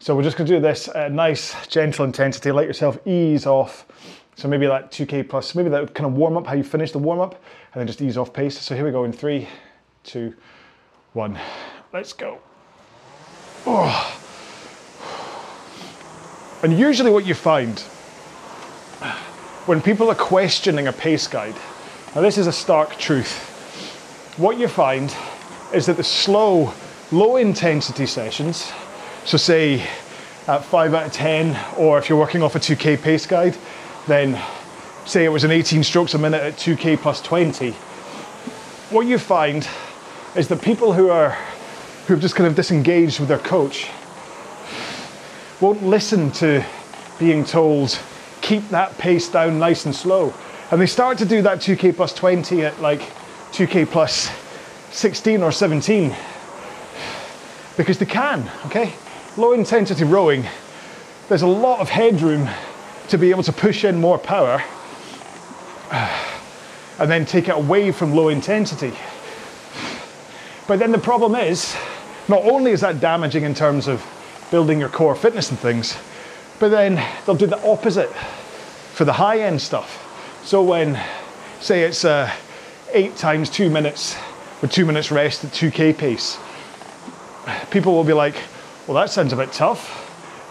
So we're just gonna do this uh, nice, gentle intensity, let yourself ease off. So maybe that 2K plus, maybe that kind of warm up, how you finish the warm up, and then just ease off pace. So here we go in three, two, one, let's go. Oh. And usually, what you find when people are questioning a pace guide, now this is a stark truth, what you find is that the slow, low intensity sessions, so say at 5 out of 10, or if you're working off a 2K pace guide, then say it was an 18 strokes a minute at 2K plus 20, what you find is that people who are who've just kind of disengaged with their coach won't listen to being told keep that pace down nice and slow. And they start to do that 2k plus 20 at like 2k plus 16 or 17 because they can, okay? Low intensity rowing, there's a lot of headroom to be able to push in more power and then take it away from low intensity. But then the problem is, not only is that damaging in terms of building your core fitness and things, but then they'll do the opposite for the high end stuff. So when, say it's uh, eight times two minutes with two minutes rest at 2k pace, people will be like, well, that sounds a bit tough.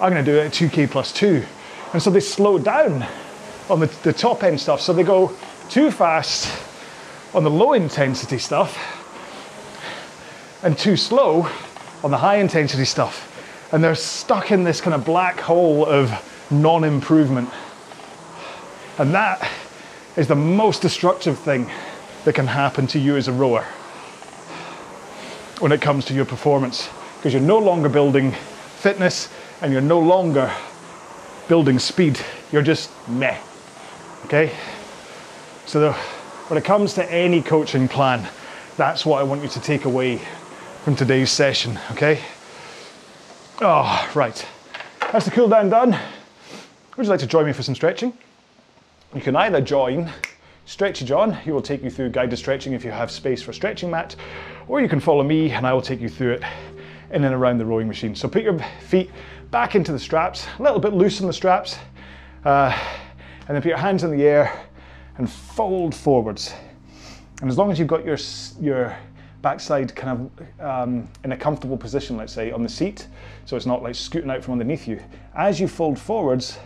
I'm going to do it at 2k plus two. And so they slow down on the, the top end stuff. So they go too fast on the low intensity stuff and too slow on the high intensity stuff. And they're stuck in this kind of black hole of non improvement. And that is the most destructive thing that can happen to you as a rower when it comes to your performance. Because you're no longer building fitness and you're no longer building speed. You're just meh. Okay? So the, when it comes to any coaching plan, that's what I want you to take away from today's session, okay? Oh, right. That's the cool down done. Would you like to join me for some stretching? You can either join Stretchy John, he will take you through guided stretching if you have space for stretching mat, or you can follow me and I will take you through it in and around the rowing machine. So put your feet back into the straps, a little bit loose in the straps, uh, and then put your hands in the air and fold forwards. And as long as you've got your, your backside kind of um, in a comfortable position, let's say, on the seat, so it's not like scooting out from underneath you, as you fold forwards,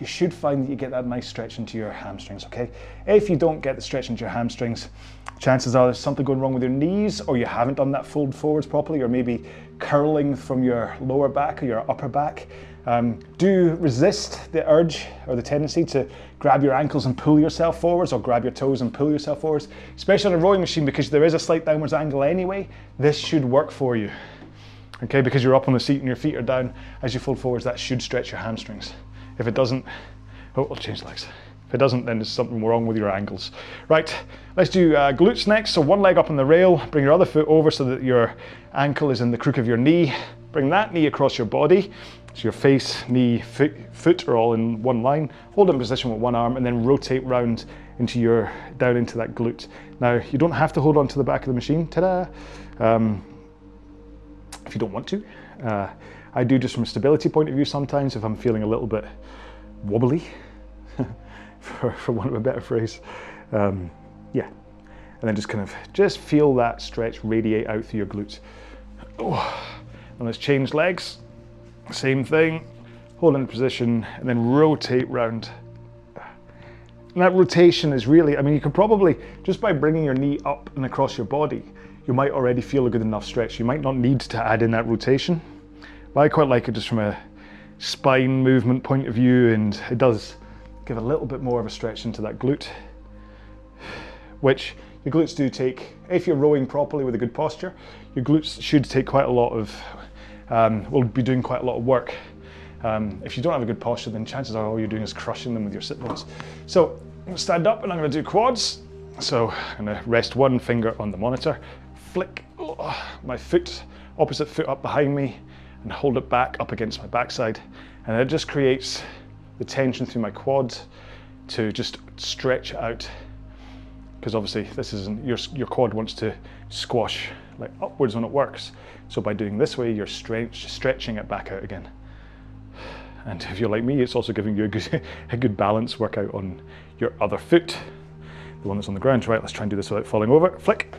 you should find that you get that nice stretch into your hamstrings, okay? If you don't get the stretch into your hamstrings, chances are there's something going wrong with your knees or you haven't done that fold forwards properly or maybe curling from your lower back or your upper back. Um, do resist the urge or the tendency to grab your ankles and pull yourself forwards or grab your toes and pull yourself forwards, especially on a rowing machine because there is a slight downwards angle anyway. This should work for you, okay? Because you're up on the seat and your feet are down as you fold forwards, that should stretch your hamstrings. If it doesn't, oh, I'll change legs. If it doesn't, then there's something wrong with your ankles. Right, let's do uh, glutes next. So one leg up on the rail, bring your other foot over so that your ankle is in the crook of your knee. Bring that knee across your body. So your face, knee, foot, foot are all in one line. Hold it in position with one arm and then rotate round into your, down into that glute. Now, you don't have to hold on to the back of the machine, ta-da, um, if you don't want to. Uh, I do just from a stability point of view sometimes if I'm feeling a little bit wobbly, for, for want of a better phrase. Um, yeah, and then just kind of just feel that stretch radiate out through your glutes. Oh. And let's change legs. Same thing. Hold in position and then rotate round. And that rotation is really, I mean, you can probably, just by bringing your knee up and across your body, you might already feel a good enough stretch. You might not need to add in that rotation. But I quite like it just from a spine movement point of view, and it does give a little bit more of a stretch into that glute, which your glutes do take, if you're rowing properly with a good posture, your glutes should take quite a lot of, um, will be doing quite a lot of work. Um, if you don't have a good posture, then chances are all you're doing is crushing them with your sit bones. So I'm gonna stand up and I'm gonna do quads. So I'm gonna rest one finger on the monitor, flick oh, my foot, opposite foot up behind me, and hold it back up against my backside. And it just creates the tension through my quads to just stretch out. Because obviously this isn't, your, your quad wants to squash like upwards when it works. So by doing this way, you're stretch, stretching it back out again. And if you're like me, it's also giving you a good, a good balance workout on your other foot, the one that's on the ground. Right, let's try and do this without falling over. Flick.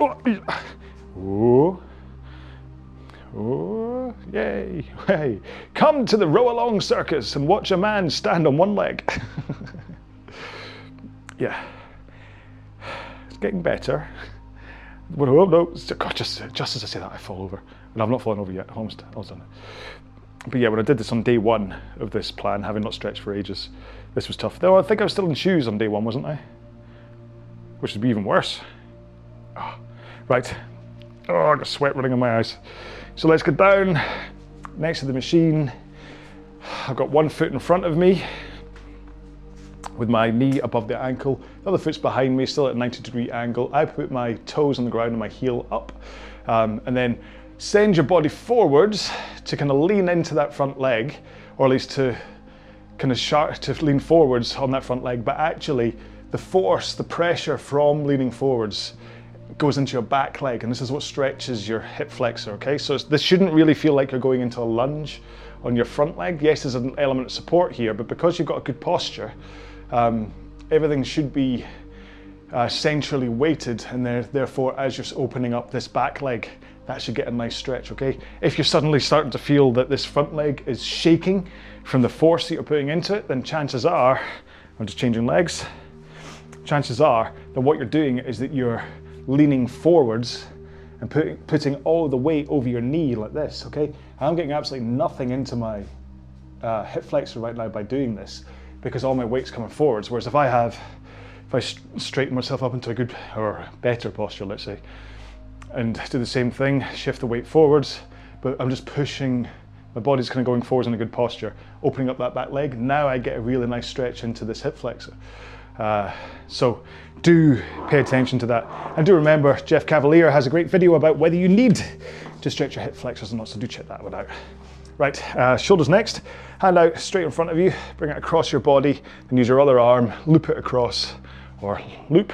Oh. Oh, yay, hey. Come to the RowAlong circus and watch a man stand on one leg. yeah. It's getting better. Oh, no, God, just, just as I say that, I fall over. And I've not fallen over yet, almost, almost done it. But yeah, when I did this on day one of this plan, having not stretched for ages, this was tough. Though I think I was still in shoes on day one, wasn't I? Which would be even worse. Oh, right. Oh, I got sweat running in my eyes. So let's go down next to the machine. I've got one foot in front of me with my knee above the ankle. The other foot's behind me, still at a 90 degree angle. I put my toes on the ground and my heel up. Um, and then send your body forwards to kind of lean into that front leg, or at least to kind of sharp, to lean forwards on that front leg. But actually, the force, the pressure from leaning forwards goes into your back leg, and this is what stretches your hip flexor, okay? So this shouldn't really feel like you're going into a lunge on your front leg. Yes, there's an element of support here, but because you've got a good posture, um, everything should be uh, centrally weighted, and there, therefore, as you're opening up this back leg, that should get a nice stretch, okay? If you're suddenly starting to feel that this front leg is shaking from the force that you're putting into it, then chances are, I'm just changing legs, chances are that what you're doing is that you're leaning forwards and put, putting all the weight over your knee like this, okay? I'm getting absolutely nothing into my uh, hip flexor right now by doing this because all my weight's coming forwards. Whereas if I have, if I straighten myself up into a good or better posture, let's say, and do the same thing, shift the weight forwards, but I'm just pushing, my body's kind of going forwards in a good posture, opening up that back leg. Now I get a really nice stretch into this hip flexor. Uh, so do pay attention to that. And do remember, Jeff Cavaliere has a great video about whether you need to stretch your hip flexors or not, so do check that one out. Right, uh, shoulders next. Hand out straight in front of you, bring it across your body, and use your other arm, loop it across, or loop.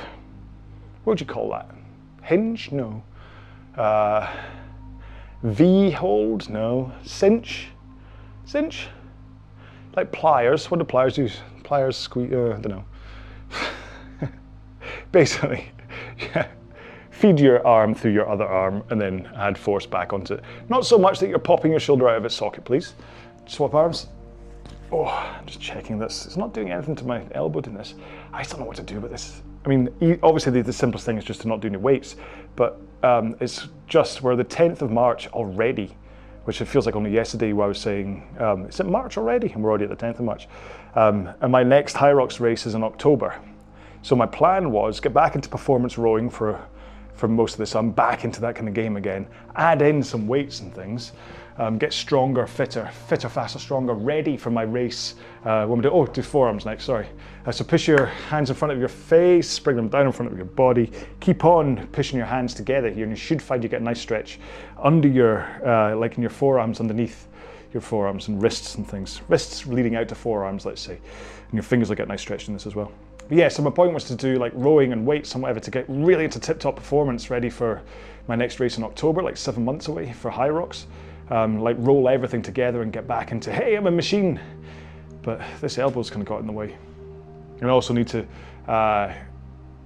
What would you call that? Hinge? No. Uh, v hold? No. Cinch? Cinch? Like pliers. What do pliers do? Pliers squeeze, uh, I don't know. Basically, yeah feed your arm through your other arm and then add force back onto it. Not so much that you're popping your shoulder out of its socket, please. Swap arms. Oh, I'm just checking this. It's not doing anything to my elbow doing this. I still don't know what to do with this. I mean, obviously the, the simplest thing is just to not do any weights, but um, it's just we're the 10th of March already, which it feels like only yesterday where I was saying, um, is it March already? And we're already at the 10th of March. Um, and my next Hyrox race is in October. So my plan was get back into performance rowing for for most of this. I'm back into that kind of game again. Add in some weights and things. Um, get stronger, fitter, fitter, faster, stronger, ready for my race. Uh, when we do, oh, do forearms next, sorry. Uh, so push your hands in front of your face, bring them down in front of your body. Keep on pushing your hands together here, and you should find you get a nice stretch under your, uh, like in your forearms, underneath your forearms and wrists and things. Wrists leading out to forearms, let's say. And your fingers will get nice stretch in this as well. But yeah, so my point was to do like rowing and weights and whatever to get really into tip top performance ready for my next race in October, like seven months away for Hyrox. Um, like roll everything together and get back into, hey, I'm a machine. But this elbow's kind of got in the way. And I also need to, uh,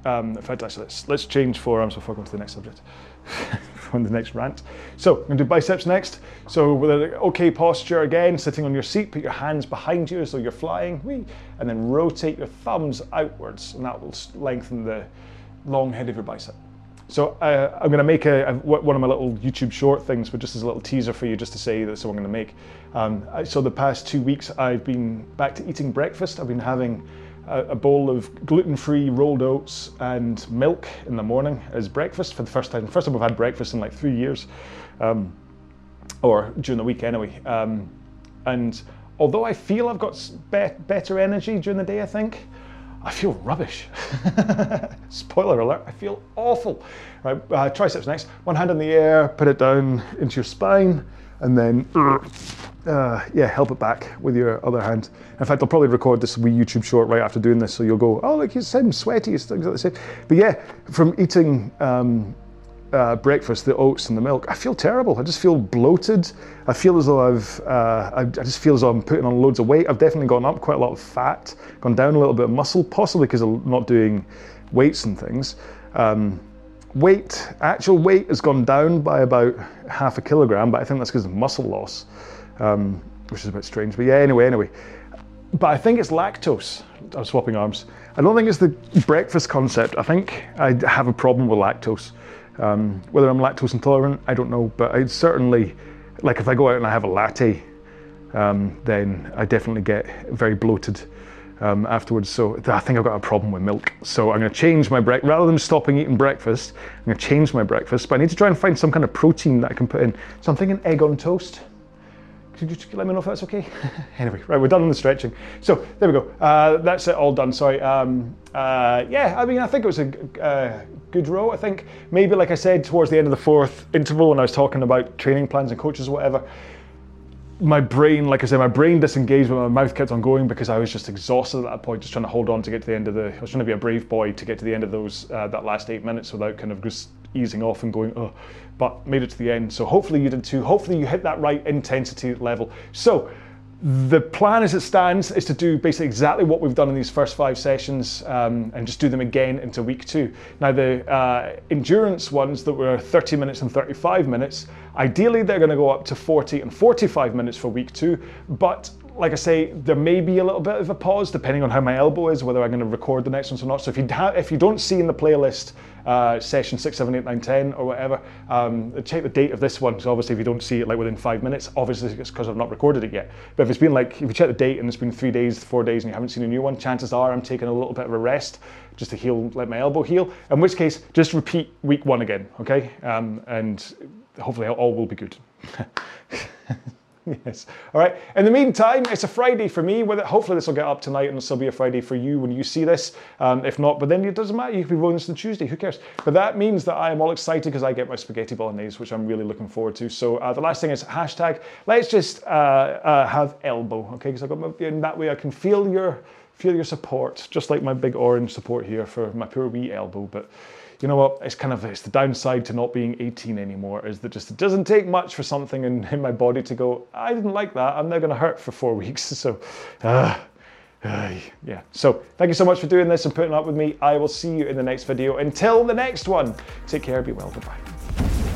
um, in fact, actually, let's, let's change forearms before I go to the next subject. on the next rant. So I'm gonna do biceps next. So with an okay posture again, sitting on your seat, put your hands behind you though you're flying, and then rotate your thumbs outwards, and that will lengthen the long head of your bicep. So uh, I'm going to make a, a, one of my little YouTube short things, but just as a little teaser for you, just to say that's what I'm going to make. Um, so the past two weeks, I've been back to eating breakfast. I've been having a, bowl of gluten-free rolled oats and milk in the morning as breakfast for the first time. First time I've had breakfast in like three years, um, or during the week anyway. Um, and although I feel I've got be- better energy during the day, I think I feel rubbish. Spoiler alert, I feel awful. Right, uh, triceps next. One hand in the air, put it down into your spine, and then uh, yeah, help it back with your other hand. In fact, I'll probably record this wee YouTube short right after doing this, so you'll go, oh, like you said, sweaty, it's exactly the same. But yeah, from eating um, uh, breakfast, the oats and the milk, I feel terrible. I just feel bloated. I feel as though I've, uh, I, I, just feel as though I'm putting on loads of weight. I've definitely gone up quite a lot of fat, gone down a little bit of muscle, possibly because I'm not doing weights and things. Um, weight, actual weight has gone down by about half a kilogram, but I think that's because of muscle loss, um, which is a bit strange. But yeah, anyway, anyway. But I think it's lactose. I'm swapping arms. I don't think it's the breakfast concept. I think I have a problem with lactose. Um, whether I'm lactose intolerant, I don't know, but I'd certainly, like if I go out and I have a latte, um, then I definitely get very bloated um, afterwards. So I think I've got a problem with milk. So I'm going to change my breakfast. Rather than stopping eating breakfast, I'm going to change my breakfast. But I need to try and find some kind of protein that I can put in. So I'm thinking egg on toast. Could you just let me know if that's okay? anyway, right, we're done on the stretching. So there we go. Uh, that's it, all done. Sorry. Um, uh, yeah, I mean, I think it was a uh, good row. I think maybe, like I said, towards the end of the fourth interval, when I was talking about training plans and coaches or whatever, my brain, like I said, my brain disengaged, but my mouth kept on going because I was just exhausted at that point, just trying to hold on to get to the end of the. I was trying to be a brave boy to get to the end of those uh, that last eight minutes without kind of just easing off and going, oh, but made it to the end. So hopefully you did too. Hopefully you hit that right intensity level. So the plan as it stands is to do basically exactly what we've done in these first five sessions um, and just do them again into week two. Now, the uh, endurance ones that were 30 minutes and 35 minutes, ideally they're going to go up to 40 and 45 minutes for week two, but like I say, there may be a little bit of a pause depending on how my elbow is, whether I'm going to record the next ones or not. So if you if you don't see in the playlist uh, session six, seven, eight, nine, ten, or whatever, um, check the date of this one. So obviously, if you don't see it like within five minutes, obviously it's because I've not recorded it yet. But if it's been like if you check the date and it's been three days, four days, and you haven't seen a new one, chances are I'm taking a little bit of a rest just to heal, let my elbow heal. In which case, just repeat week one again, okay? Um, and hopefully all will be good. yes. All right. In the meantime, it's a Friday for me. It, hopefully this will get up tonight and it'll still be a Friday for you when you see this. Um, if not, but then it doesn't matter. You can be rolling this on Tuesday. Who cares? But that means that I am all excited because I get my spaghetti bolognese, which I'm really looking forward to. So uh, the last thing is hashtag. Let's just uh, uh, have elbow, okay? Because I've got my, and that way I can feel your feel your support, just like my big orange support here for my poor wee elbow. But you know what? It's kind of it's the downside to not being 18 anymore is that just it doesn't take much for something in, in my body to go. I didn't like that. I'm now going to hurt for four weeks. So, uh, uh, yeah. So thank you so much for doing this and putting up with me. I will see you in the next video. Until the next one, take care. Be well. Goodbye.